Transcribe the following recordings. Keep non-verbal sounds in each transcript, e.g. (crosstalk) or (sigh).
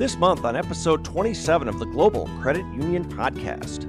This month on episode 27 of the Global Credit Union Podcast.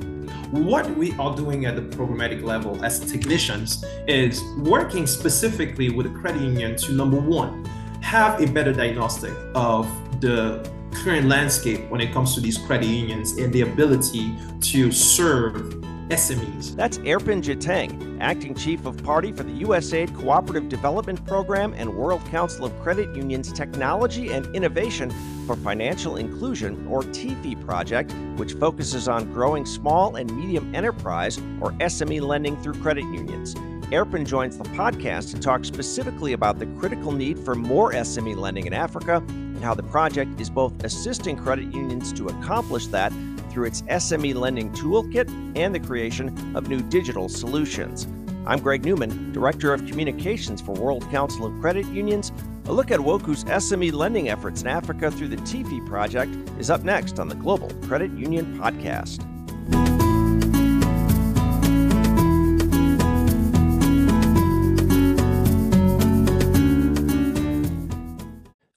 What we are doing at the programmatic level as technicians is working specifically with the credit union to number one, have a better diagnostic of the current landscape when it comes to these credit unions and the ability to serve SMEs. That's Herpin Jateng, Acting Chief of Party for the USAID Cooperative Development Program and World Council of Credit Unions Technology and Innovation for Financial Inclusion, or TIFI project, which focuses on growing small and medium enterprise, or SME lending through credit unions. Erpin joins the podcast to talk specifically about the critical need for more SME lending in Africa and how the project is both assisting credit unions to accomplish that through its SME lending toolkit and the creation of new digital solutions. I'm Greg Newman, Director of Communications for World Council of Credit Unions. A look at WOCCU's SME lending efforts in Africa through the TIFI project is up next on the Global Credit Union Podcast.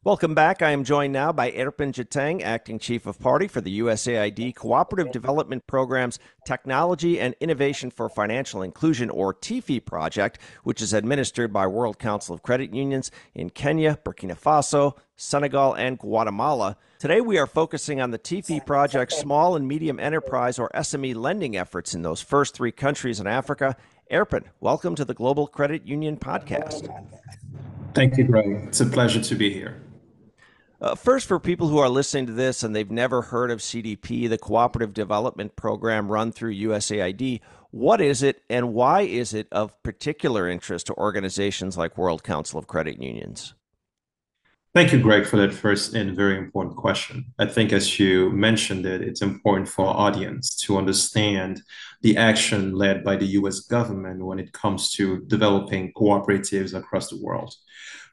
Welcome back. I am joined now by Herpin Jateng, Acting Chief of Party for the USAID Cooperative Development Program's Technology and Innovation for Financial Inclusion, or TIFI project, which is administered by World Council of Credit Unions in Kenya, Burkina Faso, Senegal, and Guatemala. Today, we are focusing on the TIFI project's small and medium enterprise, or SME, lending efforts in those first three countries in Africa. Erpin, welcome to the Global Credit Union Podcast. Thank you, Greg. It's a pleasure to be here. Uh, first, for people who are listening to this and they've never heard of CDP, the Cooperative Development Program run through USAID, what is it and why is it of particular interest to organizations like World Council of Credit Unions? Thank you, Greg, for that first and very important question. I think, as you mentioned it, it's important for our audience to understand the action led by the US government when it comes to developing cooperatives across the world.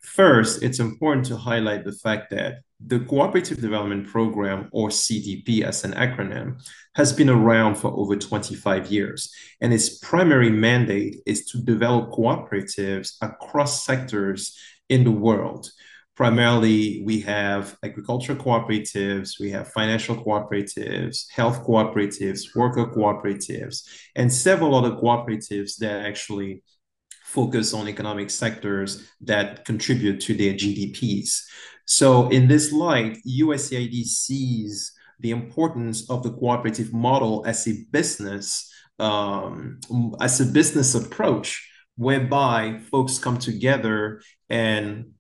First, it's important to highlight the fact that the Cooperative Development Program, or CDP as an acronym, has been around for over 25 years, and its primary mandate is to develop cooperatives across sectors in the world. Primarily, we have agricultural cooperatives, we have financial cooperatives, health cooperatives, worker cooperatives, and several other cooperatives that actually focus on economic sectors that contribute to their GDPs. So, in this light, USAID sees the importance of the cooperative model as a business, um, as a business approach, whereby folks come together and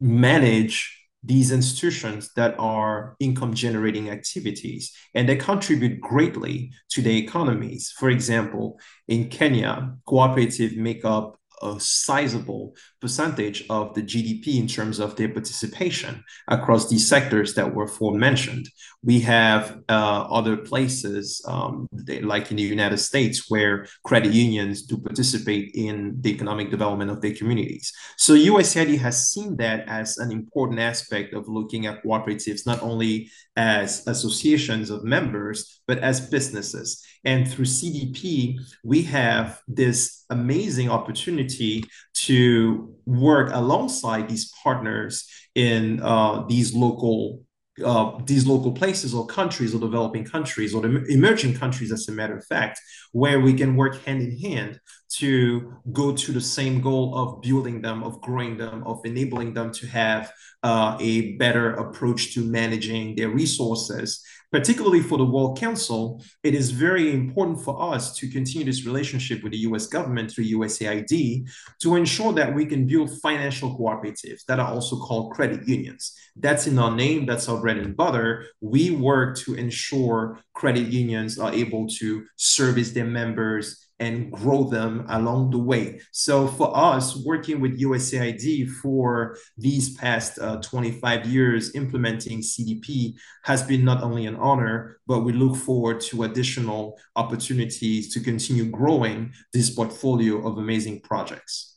manage these institutions that are income generating activities and they contribute greatly to the economies. For example, in Kenya, cooperative make up a sizable percentage of the GDP in terms of their participation across these sectors that were forementioned. We have uh, other places, um, they, like in the United States, where credit unions do participate in the economic development of their communities. So USAID has seen that as an important aspect of looking at cooperatives, not only as associations of members, but as businesses. And through CDP, we have this amazing opportunity to work alongside these partners in uh, these local uh, these local places or countries or developing countries or the emerging countries, as a matter of fact, where we can work hand in hand to go to the same goal of building them, of growing them, of enabling them to have uh, a better approach to managing their resources particularly for the World Council, it is very important for us to continue this relationship with the US government through USAID to ensure that we can build financial cooperatives that are also called credit unions. That's in our name, that's our bread and butter. We work to ensure credit unions are able to service their members and grow them along the way. So for us, working with USAID for these past uh, 25 years implementing CDP has been not only an honor, but we look forward to additional opportunities to continue growing this portfolio of amazing projects.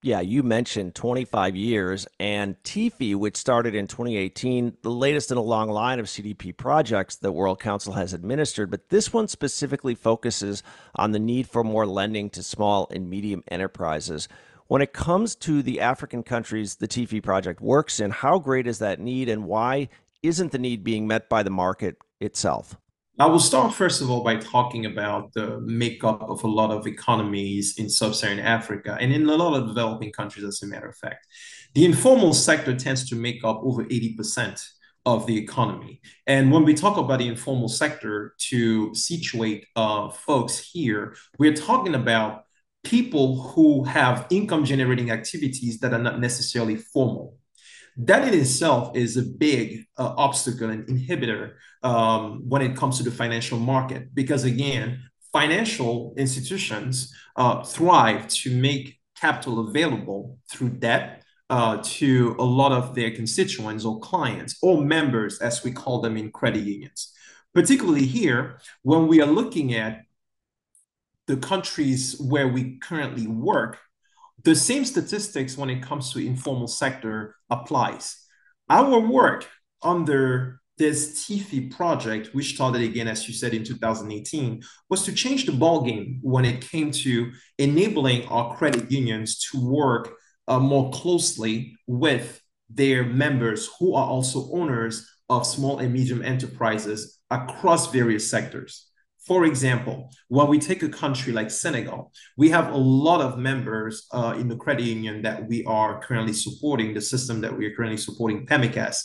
Yeah, you mentioned 25 years and TIFI, which started in 2018, the latest in a long line of CDP projects that World Council has administered. But this one specifically focuses on the need for more lending to small and medium enterprises. When it comes to the African countries the TIFI project works in, how great is that need and why isn't the need being met by the market itself? I will start first of all by talking about the makeup of a lot of economies in sub-Saharan Africa and in a lot of developing countries, as a matter of fact. The informal sector tends to make up over 80% of the economy. And when we talk about the informal sector, to situate uh, folks here, we're talking about people who have income generating activities that are not necessarily formal that in itself is a big uh, obstacle and inhibitor um, when it comes to the financial market. Because again financial institutions uh, thrive to make capital available through debt uh, to a lot of their constituents or clients or members as we call them in credit unions. Particularly here when we are looking at the countries where we currently work the same statistics when it comes to informal sector applies. Our work under this TIFI project, which started again, as you said, in 2018, was to change the ballgame when it came to enabling our credit unions to work uh, more closely with their members who are also owners of small and medium enterprises across various sectors. For example, when we take a country like Senegal, we have a lot of members uh, in the credit union that we are currently supporting, the system that we are currently supporting, PAMECAS,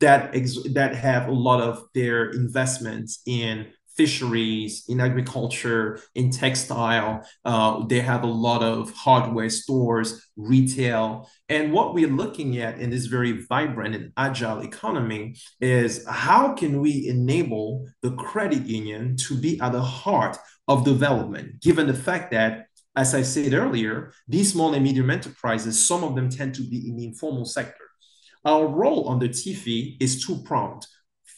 that, that have a lot of their investments in fisheries, in agriculture, in textile. Uh, they have a lot of hardware stores, retail. And what we're looking at in this very vibrant and agile economy is how can we enable the credit union to be at the heart of development, given the fact that as I said earlier, these small and medium enterprises, some of them tend to be in the informal sector. Our role on the TIFI is two pronged.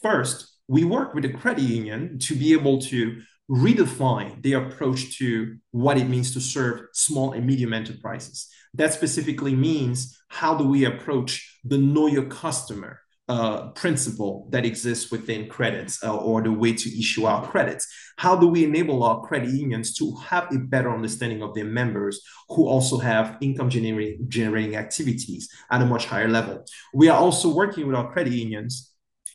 First, we work with the credit union to be able to redefine the approach to what it means to serve small and medium enterprises. That specifically means how do we approach the know your customer uh, principle that exists within credits uh, or the way to issue our credits? How do we enable our credit unions to have a better understanding of their members who also have income generating, generating activities at a much higher level? We are also working with our credit unions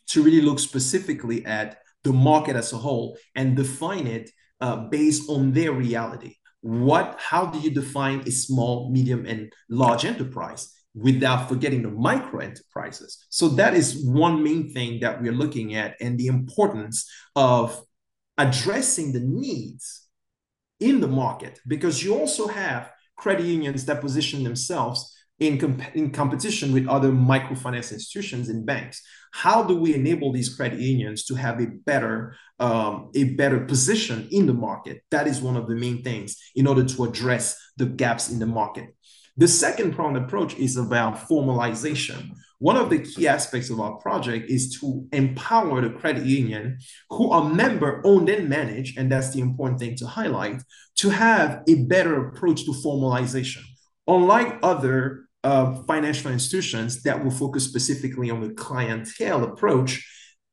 to really look specifically at the market as a whole and define it uh, based on their reality. What, how do you define a small, medium, and large enterprise without forgetting the micro enterprises? So that is one main thing that we're looking at, and the importance of addressing the needs in the market, because you also have credit unions that position themselves in, comp- in competition with other microfinance institutions and banks. How do we enable these credit unions to have a better um, a better position in the market? That is one of the main things in order to address the gaps in the market. The second pronged approach is about formalization. One of the key aspects of our project is to empower the credit union who are member owned and managed, and that's the important thing to highlight, to have a better approach to formalization. Unlike other financial institutions that will focus specifically on the clientele approach,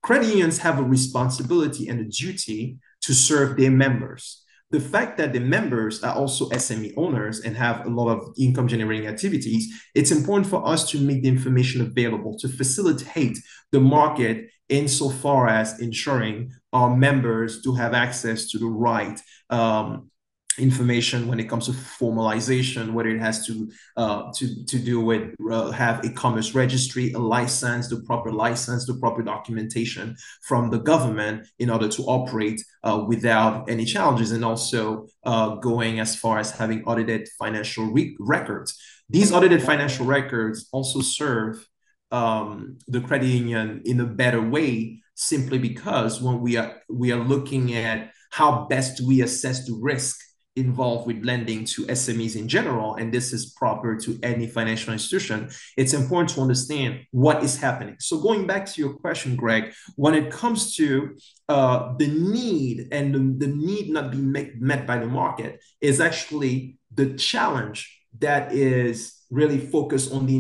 credit unions have a responsibility and a duty to serve their members. The fact that the members are also SME owners and have a lot of income generating activities, it's important for us to make the information available to facilitate the market insofar as ensuring our members do have access to the right um, information when it comes to formalization, whether it has to uh, to to do with uh, have a commerce registry, a license, the proper license, the proper documentation from the government in order to operate uh, without any challenges, and also uh, going as far as having audited financial re- records. These audited financial records also serve um, the credit union in a better way, simply because when we are we are looking at how best we assess the risk involved with lending to SMEs in general, and this is proper to any financial institution, it's important to understand what is happening. So, going back to your question, Greg, when it comes to uh, the need and the, the need not being met, met by the market, is actually the challenge that is really focused on the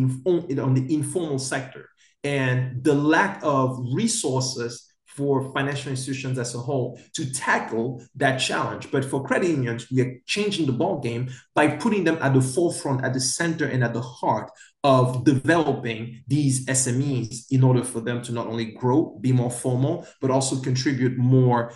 on the informal sector and the lack of resources for financial institutions as a whole to tackle that challenge. But for credit unions, we are changing the ball game by putting them at the forefront, at the center, and at the heart of developing these SMEs in order for them to not only grow, be more formal, but also contribute more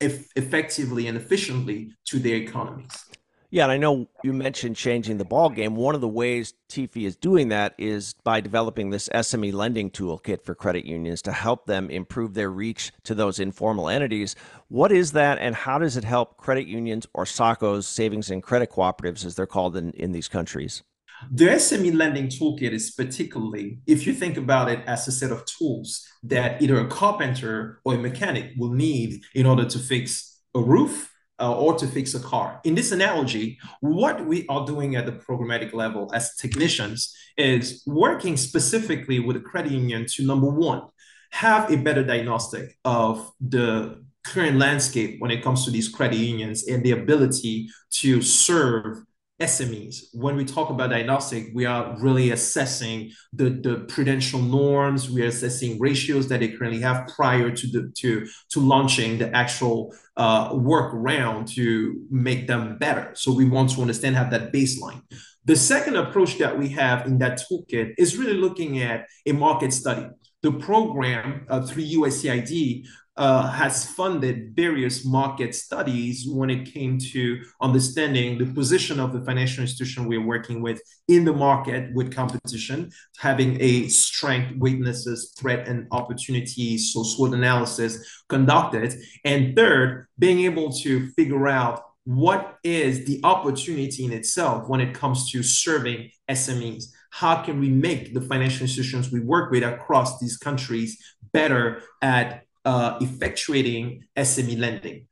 effectively and efficiently to their economies. Yeah, and I know you mentioned changing the ball game. One of the ways TIFI is doing that is by developing this SME lending toolkit for credit unions to help them improve their reach to those informal entities. What is that, and how does it help credit unions or SACCOs, savings and credit cooperatives, as they're called in, in these countries? The SME lending toolkit is particularly, if you think about it as a set of tools that either a carpenter or a mechanic will need in order to fix a roof uh, or to fix a car. In this analogy, what we are doing at the programmatic level as technicians is working specifically with a credit union to number one, have a better diagnostic of the current landscape when it comes to these credit unions and the ability to serve SMEs. When we talk about diagnostic, we are really assessing the, the prudential norms. We are assessing ratios that they currently have prior to the to to launching the actual uh, work around to make them better. So we want to understand have that baseline. The second approach that we have in that toolkit is really looking at a market study. The program uh, through USAID uh, has funded various market studies when it came to understanding the position of the financial institution we're working with in the market with competition, having a strength, weaknesses, threat, and opportunities, so SWOT analysis conducted. And third, being able to figure out what is the opportunity in itself when it comes to serving SMEs? How can we make the financial institutions we work with across these countries better at uh, effectuating SME lending.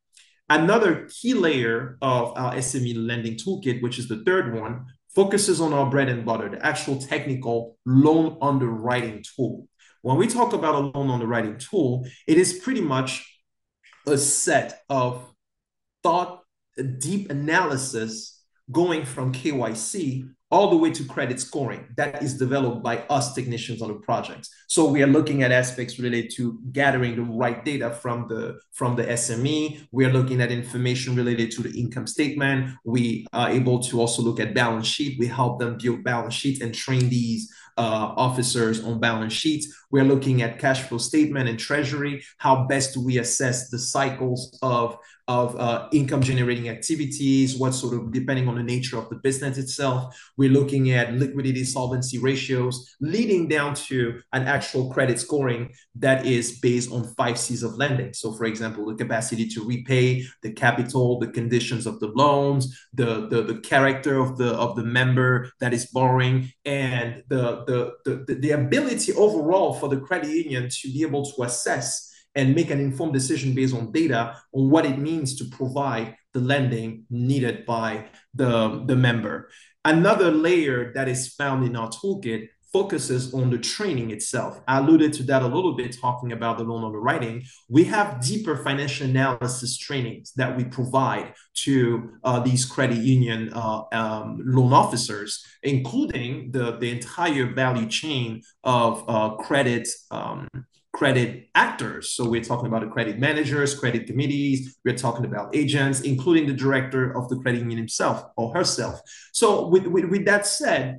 Another key layer of our SME lending toolkit, which is the third one, focuses on our bread and butter, the actual technical loan underwriting tool. When we talk about a loan underwriting tool, it is pretty much a set of thought, deep analysis going from KYC all the way to credit scoring that is developed by us technicians on the projects so we are looking at aspects related to gathering the right data from the from the sme we are looking at information related to the income statement we are able to also look at balance sheet we help them build balance sheets and train these uh, officers on balance sheets. We're looking at cash flow statement and treasury. How best do we assess the cycles of of uh, income generating activities, what sort of, depending on the nature of the business itself. We're looking at liquidity solvency ratios, leading down to an actual credit scoring that is based on five C's of lending. So, for example, the capacity to repay, the capital, the conditions of the loans, the, the, the character of the of the member that is borrowing, and the, the, the, the ability overall for the credit union to be able to assess and make an informed decision based on data on what it means to provide the lending needed by the, the member. Another layer that is found in our toolkit focuses on the training itself. I alluded to that a little bit talking about the loan underwriting. We have deeper financial analysis trainings that we provide to uh, these credit union uh, um, loan officers, including the, the entire value chain of uh, credit um, credit actors. So we're talking about the credit managers, credit committees, we're talking about agents, including the director of the credit union himself or herself. So with, with, with that said,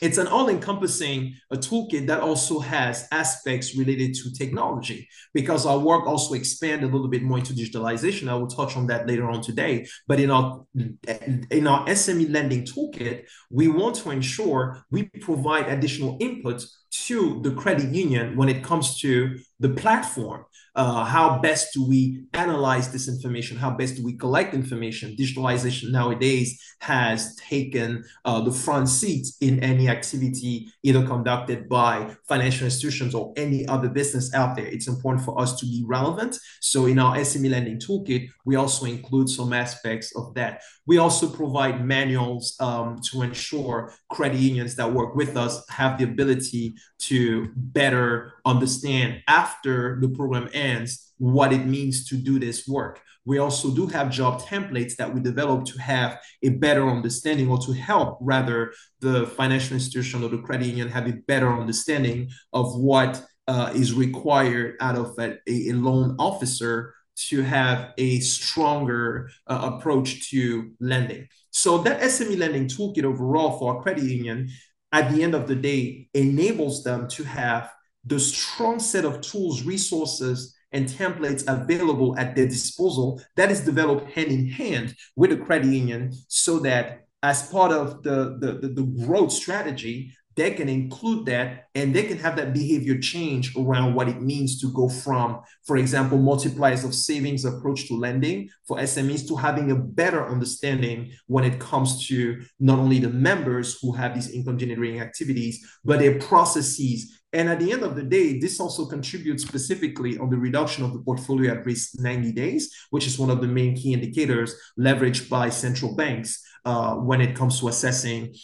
it's an all-encompassing a toolkit that also has aspects related to technology because our work also expand a little bit more into digitalization i will touch on that later on today but in our in our sme lending toolkit we want to ensure we provide additional input to the credit union when it comes to the platform. Uh, how best do we analyze this information? How best do we collect information? Digitalization nowadays has taken uh, the front seat in any activity either conducted by financial institutions or any other business out there. It's important for us to be relevant. So in our SME lending toolkit, we also include some aspects of that. We also provide manuals um, to ensure credit unions that work with us have the ability to better understand after the program ends what it means to do this work. We also do have job templates that we develop to have a better understanding or to help rather the financial institution or the credit union have a better understanding of what uh, is required out of a, a, loan officer to have a stronger uh, approach to lending. So that SME lending toolkit overall for a credit union, at the end of the day, enables them to have the strong set of tools, resources, and templates available at their disposal that is developed hand in hand with the credit union so that as part of the, the, the, the growth strategy, they can include that and they can have that behavior change around what it means to go from, for example, multipliers of savings approach to lending for SMEs to having a better understanding when it comes to not only the members who have these income generating activities, but their processes. And at the end of the day, this also contributes specifically on the reduction of the portfolio at risk 90 days, which is one of the main key indicators leveraged by central banks uh, when it comes to assessing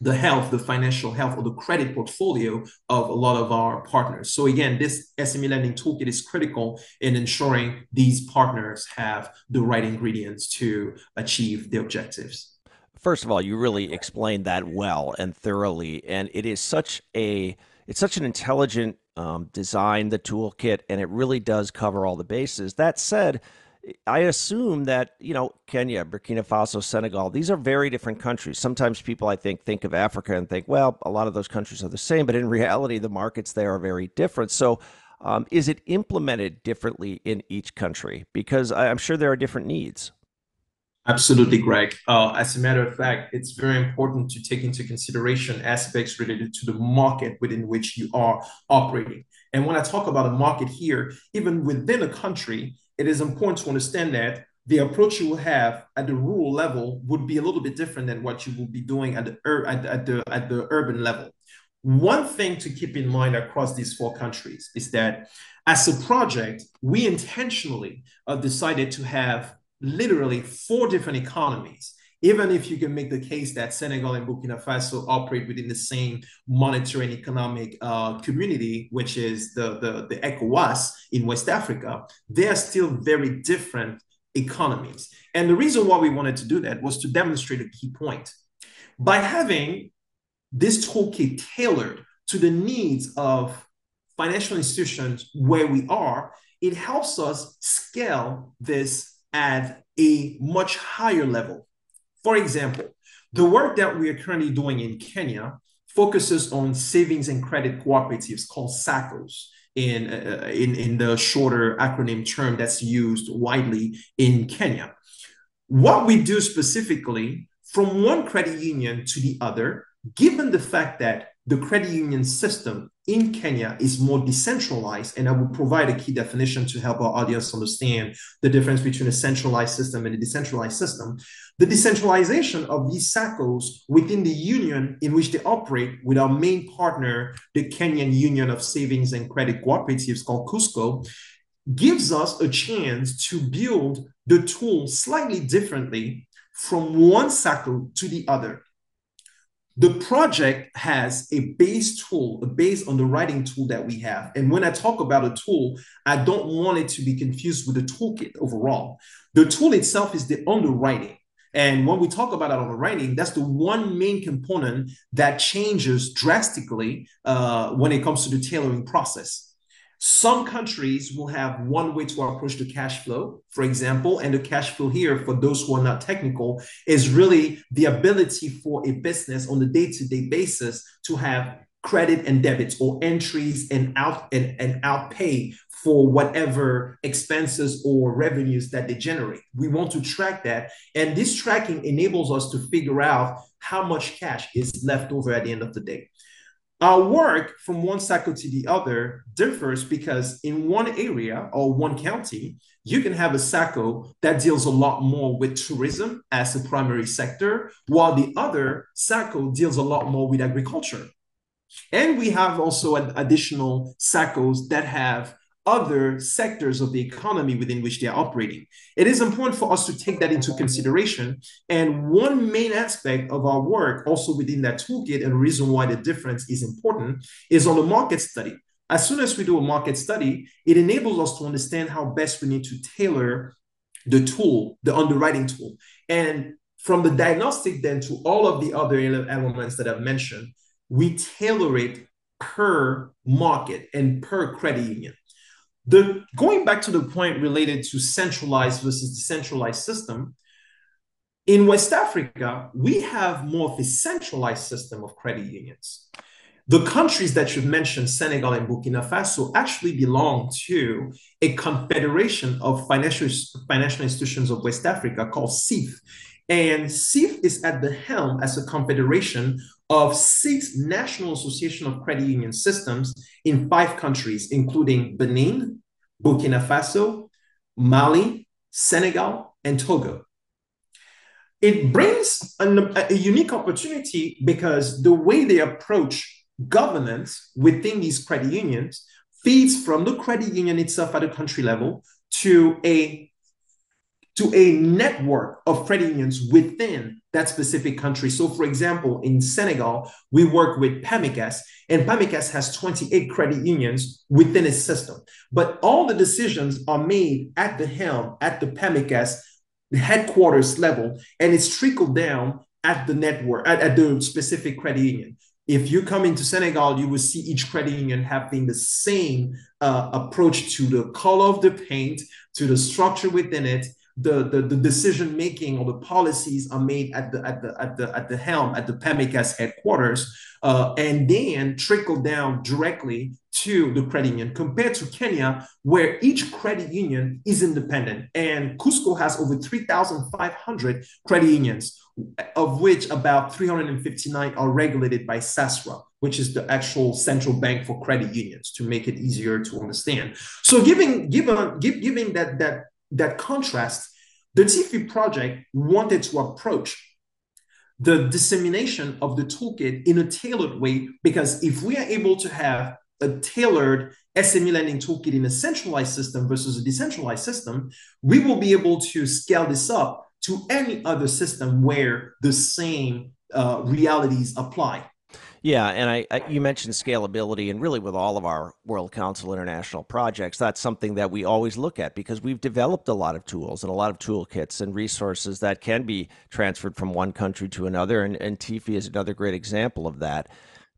the health, the financial health, or the credit portfolio of a lot of our partners. So again, this SME lending toolkit is critical in ensuring these partners have the right ingredients to achieve the objectives. First of all, you really explained that well and thoroughly, and it is such a it's such an intelligent um, design, the toolkit, and it really does cover all the bases. That said, I assume that you know Kenya, Burkina Faso, Senegal. These are very different countries. Sometimes people, I think, think of Africa and think, well, a lot of those countries are the same, but in (laughs) reality, the markets there are very different. So, um, is it implemented differently in each country? Because I'm sure there are different needs. Absolutely, Greg. Uh, as a matter of fact, it's very important to take into consideration aspects related to the market within which you are operating. And when I talk about a market here, even within a country, it is important to understand that the approach you will have at the rural level would be a little bit different than what you will be doing at the, at, at the, at the urban level. One thing to keep in mind across these four countries is that as a project, we intentionally uh, decided to have literally four different economies even if you can make the case that Senegal and Burkina Faso operate within the same monetary and economic uh, community, which is the, the, the ECOWAS in West Africa, they are still very different economies. And the reason why we wanted to do that was to demonstrate a key point. By having this toolkit tailored to the needs of financial institutions where we are, it helps us scale this at a much higher level. For example, the work that we are currently doing in Kenya focuses on savings and credit cooperatives called SACCOs in, uh, in, in the shorter acronym term that's used widely in Kenya. What we do specifically from one credit union to the other, given the fact that the credit union system in Kenya is more decentralized, and I will provide a key definition to help our audience understand the difference between a centralized system and a decentralized system. The decentralization of these SACCOs within the union in which they operate with our main partner, the Kenyan Union of Savings and Credit Cooperatives called KUSCCO, gives us a chance to build the tool slightly differently from one SACCO to the other. The project has a base tool, a base underwriting tool that we have. And when I talk about a tool, I don't want it to be confused with the toolkit overall. The tool itself is the underwriting. And when we talk about underwriting, that's the one main component that changes drastically uh, when it comes to the tailoring process. Some countries will have one way to approach the cash flow, for example, and the cash flow here, for those who are not technical, is really the ability for a business on a day to day basis to have credit and debits or entries and out and, and out pay for whatever expenses or revenues that they generate. We want to track that. And this tracking enables us to figure out how much cash is left over at the end of the day. Our work from one SACCO to the other differs because in one area or one county, you can have a SACCO that deals a lot more with tourism as a primary sector, while the other SACCO deals a lot more with agriculture. And we have also additional SACCOs that have other sectors of the economy within which they are operating. It is important for us to take that into consideration. And one main aspect of our work, also within that toolkit, and reason why the difference is important, is on the market study. As soon as we do a market study, it enables us to understand how best we need to tailor the tool, the underwriting tool. And from the diagnostic then to all of the other elements that I've mentioned, we tailor it per market and per credit union. The going back to the point related to centralized versus decentralized system, in West Africa, we have more of a centralized system of credit unions. The countries that you've mentioned, Senegal and Burkina Faso, actually belong to a confederation of financial, financial institutions of West Africa called CIF. And CIF is at the helm as a confederation of six National Association of Credit Union Systems in five countries, including Benin, Burkina Faso, Mali, Senegal, and Togo. It brings an, a unique opportunity because the way they approach governance within these credit unions feeds from the credit union itself at a country level to a to a network of credit unions within that specific country. So, for example, in Senegal, we work with PAMECAS, and PAMECAS has 28 credit unions within its system. But all the decisions are made at the helm, at the PAMECAS headquarters level, and it's trickled down at the network, at, at the specific credit union if you come into Senegal, you will see each credit union having the same uh, approach to the color of the paint, to the structure within it. The, the, the decision making or the policies are made at the at the at the at the helm at the PAMECAS headquarters, uh, and then trickle down directly to the credit union. Compared to Kenya, where each credit union is independent, and KUSCCO has over three thousand five hundred credit unions of which about 359 are regulated by SASRA, which is the actual central bank for credit unions, to make it easier to understand. So, giving given giving that that that contrast, the TIFI project wanted to approach the dissemination of the toolkit in a tailored way because if we are able to have a tailored SME lending toolkit in a centralized system versus a decentralized system, we will be able to scale this up to any other system where the same uh, realities apply. Yeah, and I, I, you mentioned scalability, and really with all of our World Council International projects, that's something that we always look at because we've developed a lot of tools and a lot of toolkits and resources that can be transferred from one country to another, and, and TIFI is another great example of that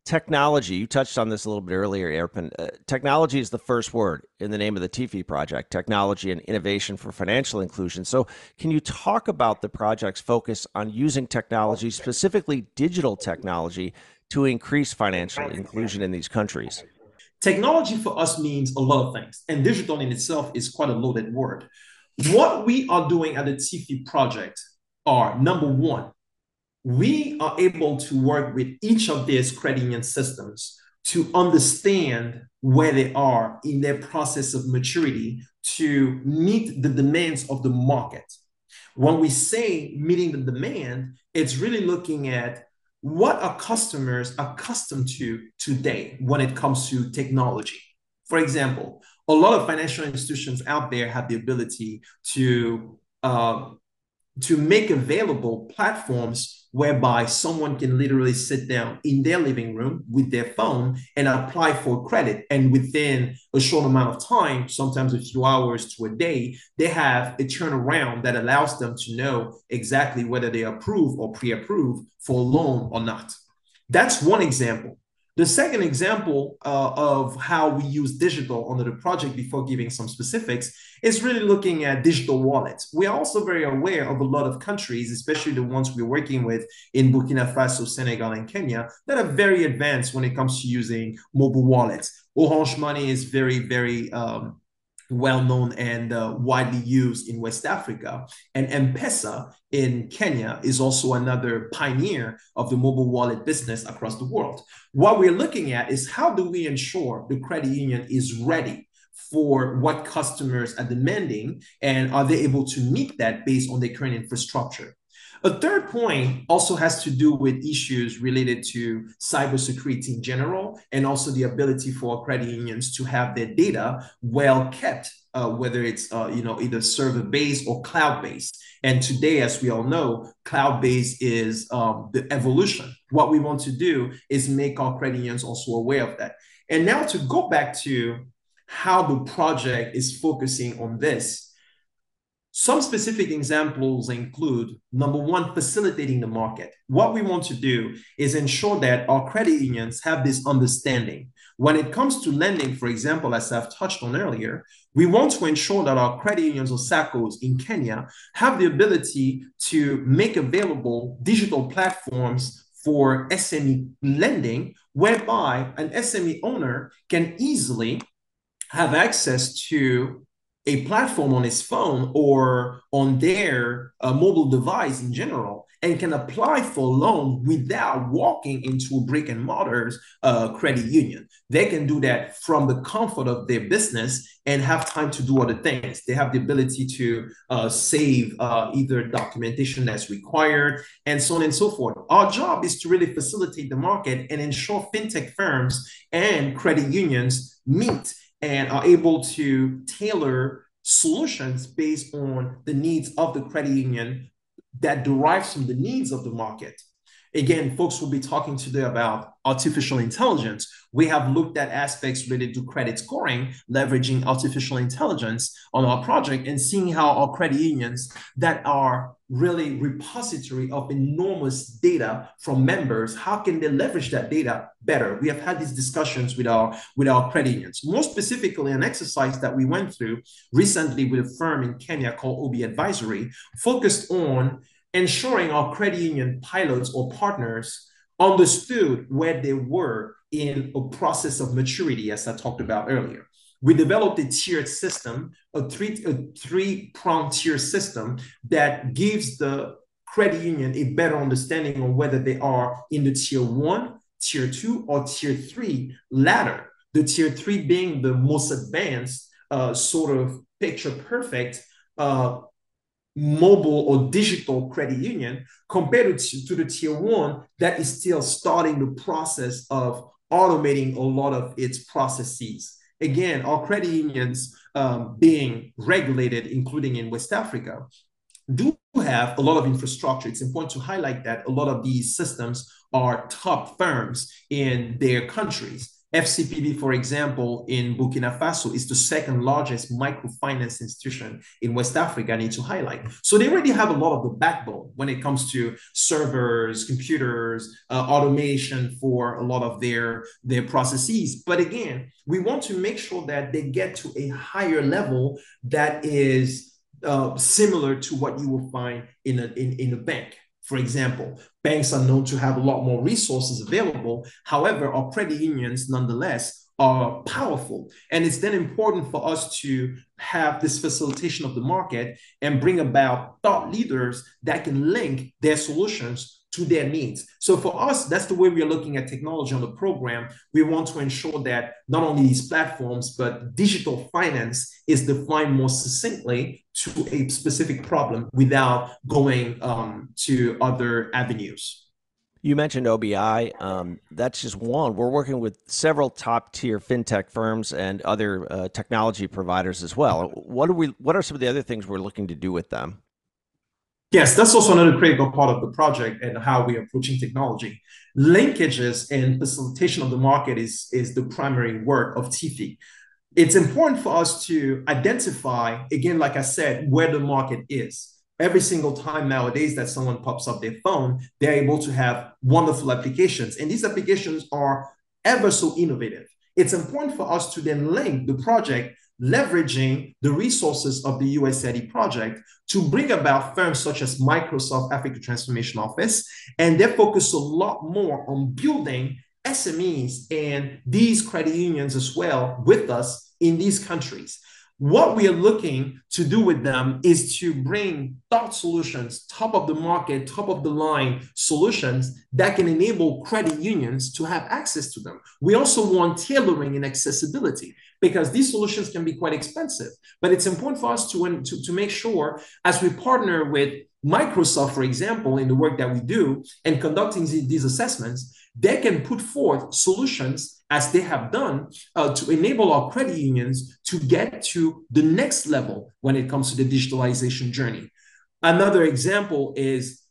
technology you touched on this a little bit earlier Herpin. Uh, technology is the first word in the name of the TIFI project technology and innovation for financial inclusion so can you talk about the project's focus on using technology specifically digital technology to increase financial inclusion in these countries technology for us means a lot of things and digital in itself is quite a loaded word what we are doing at the TIFI project are number one we are able to work with each of these credit union systems to understand where they are in their process of maturity to meet the demands of the market. When we say meeting the demand, it's really looking at what are customers accustomed to today when it comes to technology. For example, a lot of financial institutions out there have the ability to uh, to make available platforms whereby someone can literally sit down in their living room with their phone and apply for credit. And within a short amount of time, sometimes a few hours to a day, they have a turnaround that allows them to know exactly whether they approve or pre approve for a loan or not. That's one example. The second example uh, of how we use digital under the project before giving some specifics is really looking at digital wallets. We are also very aware of a lot of countries, especially the ones we're working with in Burkina Faso, Senegal, and Kenya, that are very advanced when it comes to using mobile wallets. Orange Money is very, very um, well known and uh, widely used in West Africa. And M Pesa in Kenya is also another pioneer of the mobile wallet business across the world. What we're looking at is how do we ensure the credit union is ready for what customers are demanding and are they able to meet that based on their current infrastructure? A third point also has to do with issues related to cybersecurity in general, and also the ability for credit unions to have their data well kept, uh, whether it's uh, you know either server based or cloud based. And today, as we all know, cloud based is um, the evolution. What we want to do is make our credit unions also aware of that. And now to go back to how the project is focusing on this some specific examples include number one, facilitating the market. What we want to do is ensure that our credit unions have this understanding. When it comes to lending, for example, as I've touched on earlier, we want to ensure that our credit unions or SACCOs in Kenya have the ability to make available digital platforms for SME lending, whereby an SME owner can easily have access to a platform on his phone or on their uh, mobile device in general and can apply for a loan without walking into a brick and mortar uh, credit union. They can do that from the comfort of their business and have time to do other things. They have the ability to uh, save uh, either documentation that's required and so on and so forth. Our job is to really facilitate the market and ensure fintech firms and credit unions meet and are able to tailor solutions based on the needs of the credit union that derives from the needs of the market. Again, folks will be talking today about artificial intelligence. We have looked at aspects related to credit scoring, leveraging artificial intelligence on our project and seeing how our credit unions that are really repository of enormous data from members, how can they leverage that data better? We have had these discussions with our with our credit unions. More specifically, an exercise that we went through recently with a firm in Kenya called OB Advisory focused on ensuring our credit union pilots or partners understood where they were in a process of maturity, as I talked about earlier. We developed a tiered system, a three a three tier system that gives the credit union a better understanding on whether they are in the tier one, tier two, or tier three ladder. The tier three being the most advanced, uh, sort of picture perfect uh, mobile or digital credit union compared to, to the tier one that is still starting the process of automating a lot of its processes. Again, our credit unions um, being regulated, including in West Africa, do have a lot of infrastructure. It's important to highlight that a lot of these systems are top firms in their countries. FCPB, for example, in Burkina Faso is the second largest microfinance institution in West Africa, I need to highlight. So they already have a lot of the backbone when it comes to servers, computers, uh, automation for a lot of their, their processes. But again, we want to make sure that they get to a higher level that is uh, similar to what you will find in a, in, in a bank. For example, banks are known to have a lot more resources available. However, our credit unions, nonetheless, are powerful. And it's then important for us to have this facilitation of the market and bring about thought leaders that can link their solutions to their needs. So for us, that's the way we are looking at technology on the program. We want to ensure that not only these platforms, but digital finance is defined more succinctly to a specific problem without going um, to other avenues. You mentioned OBI. Um, that's just one. We're working with several top tier fintech firms and other uh, technology providers as well. What are we? What are some of the other things we're looking to do with them? Yes, that's also another critical part of the project and how we're approaching technology. Linkages and facilitation of the market is, is the primary work of TIFI. It's important for us to identify, again, like I said, where the market is. Every single time nowadays that someone pops up their phone, they're able to have wonderful applications. And these applications are ever so innovative. It's important for us to then link the project leveraging the resources of the USAID project to bring about firms such as Microsoft Africa Transformation Office. And they focus a lot more on building SMEs and these credit unions as well with us in these countries. What we are looking to do with them is to bring thought solutions, top of the market, top of the line solutions that can enable credit unions to have access to them. We also want tailoring and accessibility because these solutions can be quite expensive. But it's important for us to, to, to make sure as we partner with Microsoft, for example, in the work that we do and conducting these assessments, they can put forth solutions as they have done uh, to enable our credit unions to get to the next level when it comes to the digitalization journey. Another example is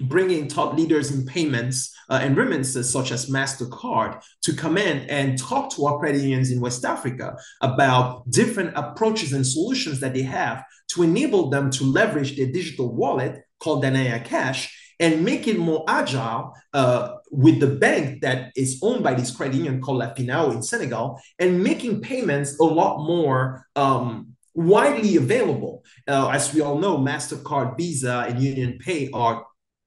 bringing top leaders in payments uh, and remittances, such as MasterCard, to come in and talk to our credit unions in West Africa about different approaches and solutions that they have to enable them to leverage their digital wallet called Danaya Cash and make it more agile uh, with the bank that is owned by this credit union called La Finao in Senegal and making payments a lot more um, widely available. Uh, as we all know, MasterCard, Visa, and Union Pay are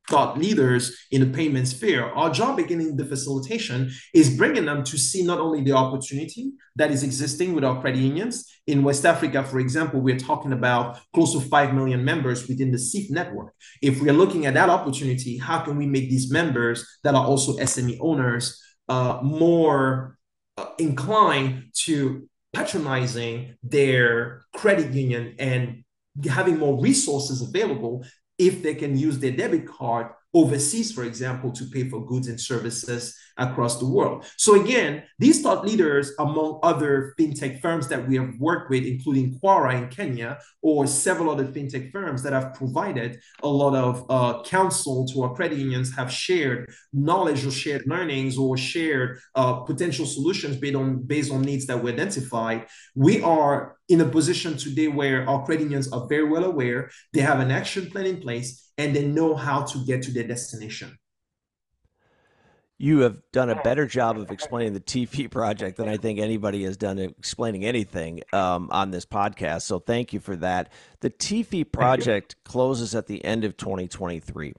thought leaders in the payment sphere. Our job beginning the facilitation is bringing them to see not only the opportunity that is existing with our credit unions. In West Africa, for example, we're talking about close to 5 million members within the CIF network. If we're looking at that opportunity, how can we make these members that are also SME owners uh, more uh, inclined to patronizing their credit union and having more resources available if they can use their debit card overseas, for example, to pay for goods and services across the world. So again, these thought leaders, among other fintech firms that we have worked with, including Kwara in Kenya, or several other fintech firms that have provided a lot of uh, counsel to our credit unions, have shared knowledge or shared learnings or shared uh, potential solutions based on based on needs that we identified. We are in a position today where our credit unions are very well aware. They have an action plan in place and they know how to get to their destination. You have done a better job of explaining the TIFI (laughs) project than I think anybody has done explaining anything um, on this podcast. So thank you for that. The TIFI project closes at the end of 2023.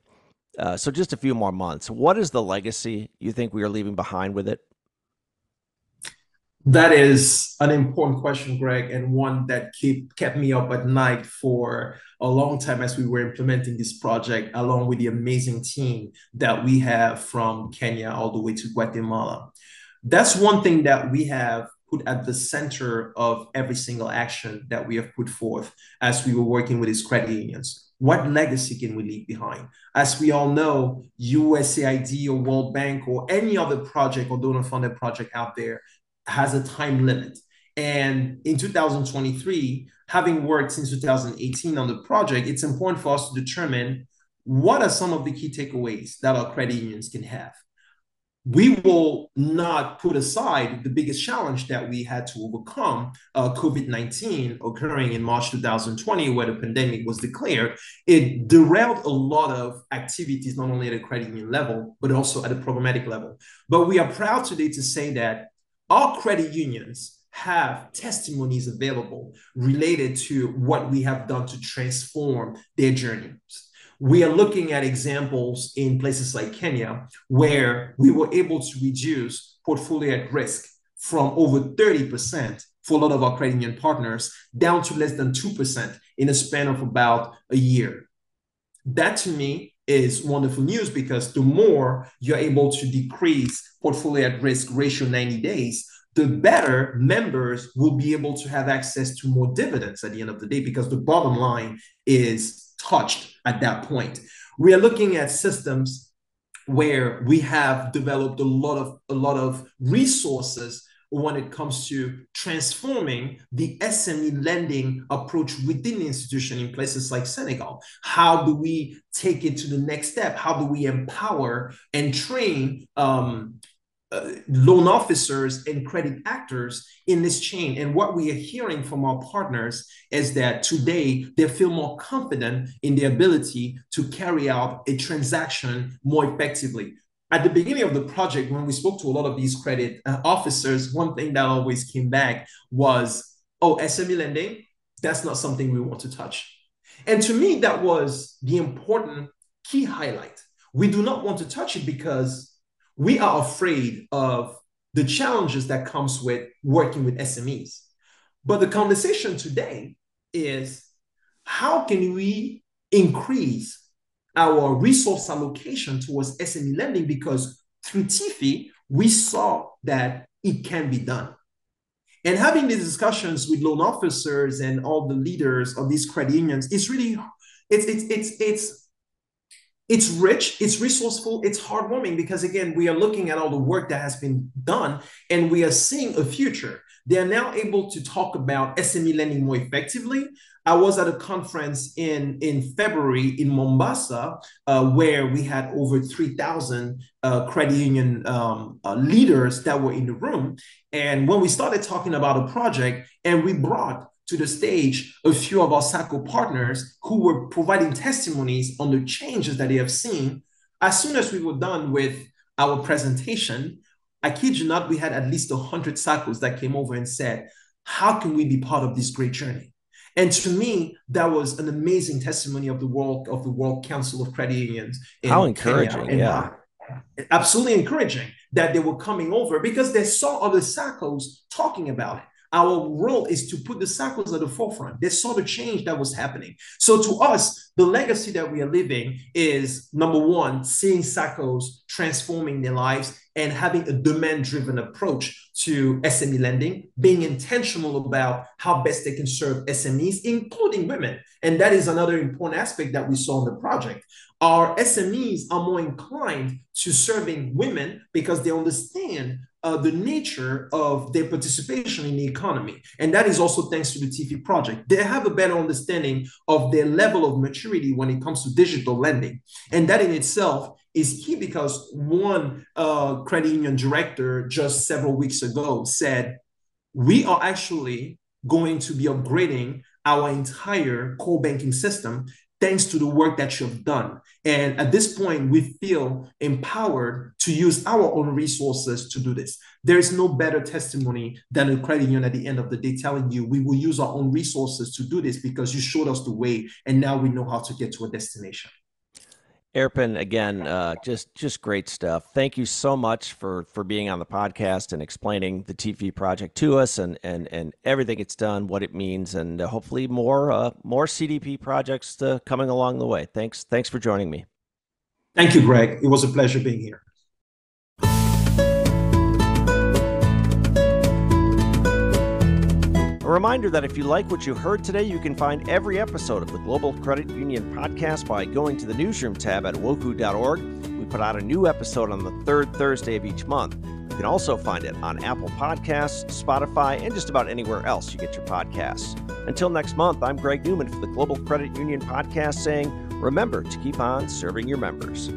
Uh, so just a few more months. What is the legacy you think we are leaving behind with it? That is an important question, Greg, and one that keep, kept me up at night for a long time as we were implementing this project, along with the amazing team that we have from Kenya all the way to Guatemala. That's one thing that we have put at the center of every single action that we have put forth as we were working with these credit unions. What legacy can we leave behind? As we all know, USAID or World Bank or any other project or donor funded project out there has a time limit. And in 2023, having worked since 2018 on the project, it's important for us to determine what are some of the key takeaways that our credit unions can have. We will not put aside the biggest challenge that we had to overcome, uh, COVID 19 occurring in March 2020, where the pandemic was declared. It derailed a lot of activities, not only at a credit union level, but also at a programmatic level. But we are proud today to say that our credit unions have testimonies available related to what we have done to transform their journeys. We are looking at examples in places like Kenya where we were able to reduce portfolio at risk from over 30% for a lot of our credit union partners down to less than 2% in a span of about a year. That to me is wonderful news because the more you're able to decrease portfolio at risk ratio 90 days, the better members will be able to have access to more dividends at the end of the day because the bottom line is touched at that point. We are looking at systems where we have developed a lot of a lot of resources when it comes to transforming the SME lending approach within the institution in places like Senegal. How do we take it to the next step? How do we empower and train um, uh, loan officers and credit actors in this chain. And what we are hearing from our partners is that today they feel more confident in their ability to carry out a transaction more effectively at the beginning of the project, when we spoke to a lot of these credit uh, officers, one thing that always came back was, oh, SME lending, that's not something we want to touch. And to me, that was the important key highlight. We do not want to touch it because we are afraid of the challenges that comes with working with SMEs. But the conversation today is how can we increase our resource allocation towards SME lending because through TIFI, we saw that it can be done. And having these discussions with loan officers and all the leaders of these credit unions is really it's it's it's it's it's rich, it's resourceful, it's heartwarming because again, we are looking at all the work that has been done and we are seeing a future. They are now able to talk about SME lending more effectively. I was at a conference in, in February in Mombasa, uh, where we had over 3,000 uh, credit union um, uh, leaders that were in the room. And when we started talking about a project, and we brought to the stage a few of our SACCO partners who were providing testimonies on the changes that they have seen. As soon as we were done with our presentation, I kid you not, we had at least 100 SACCOs that came over and said, How can we be part of this great journey? And to me, that was an amazing testimony of the work of the World Council of Credit Unions. How encouraging, yeah. Absolutely encouraging that they were coming over because they saw other SACCOs talking about it. Our role is to put the SACCOs at the forefront. They saw the change that was happening. So to us, the legacy that we are living is number one, seeing SACCOs transforming their lives and having a demand-driven approach to SME lending, being intentional about how best they can serve SMEs, including women. And that is another important aspect that we saw in the project. Our SMEs are more inclined to serving women because they understand uh, the nature of their participation in the economy. And that is also thanks to the TIFI project. They have a better understanding of their level of maturity when it comes to digital lending. And that in itself is key because one uh, credit union director just several weeks ago said, we are actually going to be upgrading our entire core banking system thanks to the work that you've done. And at this point, we feel empowered to use our own resources to do this. There is no better testimony than a credit union at the end of the day telling you we will use our own resources to do this because you showed us the way and now we know how to get to a destination. Herpin, again, uh, just just great stuff. Thank you so much for for being on the podcast and explaining the TIFI project to us and and and everything it's done, what it means, and uh, hopefully more uh, more CDP projects coming along the way. Thanks thanks for joining me. Thank you, Greg. It was a pleasure being here. A reminder that if you like what you heard today, you can find every episode of the Global Credit Union podcast by going to the newsroom tab at woccu.org. We put out a new episode on the third Thursday of each month. You can also find it on Apple Podcasts, Spotify, and just about anywhere else you get your podcasts. Until next month, I'm Greg Newman for the Global Credit Union podcast saying, remember to keep on serving your members.